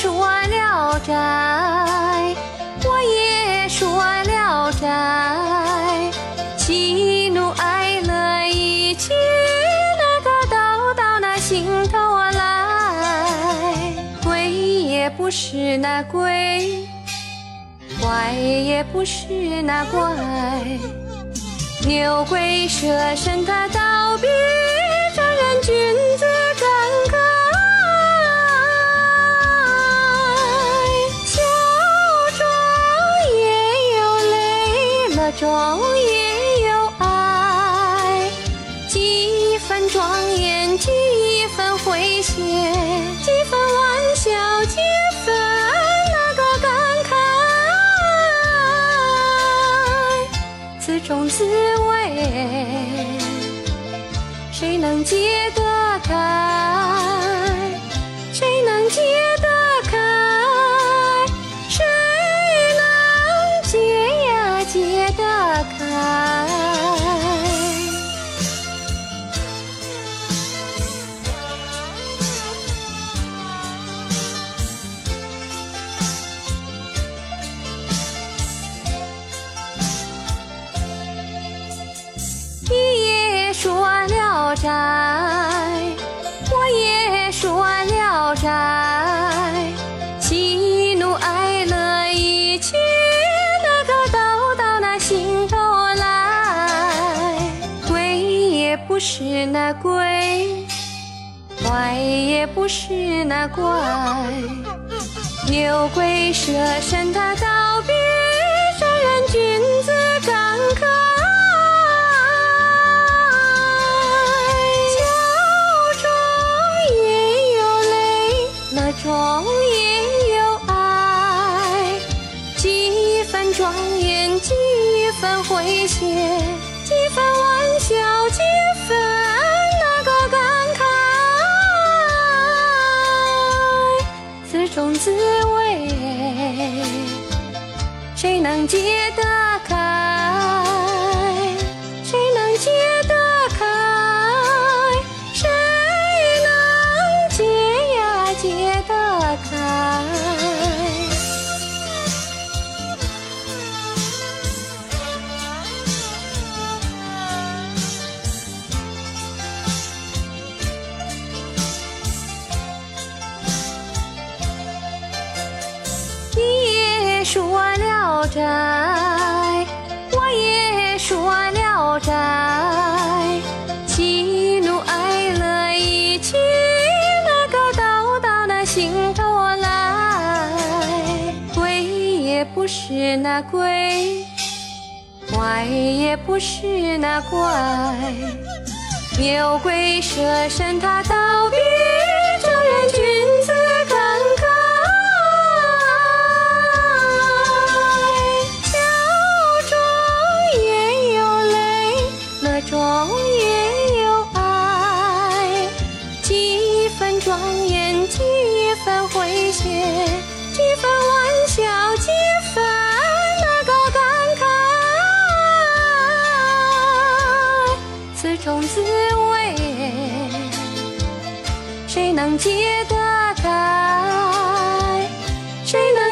说了斋，我也说了斋，喜怒哀乐一切那个都到那心头来，鬼也不是那鬼，怪也不是那怪，牛鬼蛇神他倒比中，也有爱，几分庄严，几分诙谐，几分玩笑，几分那个感慨。此种滋味，谁能解得开？了斋，我也说了斋，喜怒哀乐一切那个都到那心头来，鬼也不是那鬼，怪也不是那怪，牛鬼蛇神他倒比正人君子更中，也有爱，几分庄严，几分诙谐，几分玩笑，几分那个感慨。此种滋味，谁能解得开？谁能解得了斋，我也说了斋，喜怒哀乐一起那个都到那心头来，鬼也不是那鬼，怪也不是那怪，牛鬼蛇神他庄严，几分诙谐，几分玩笑，几分那个感慨。此中滋味，谁能解得开？谁能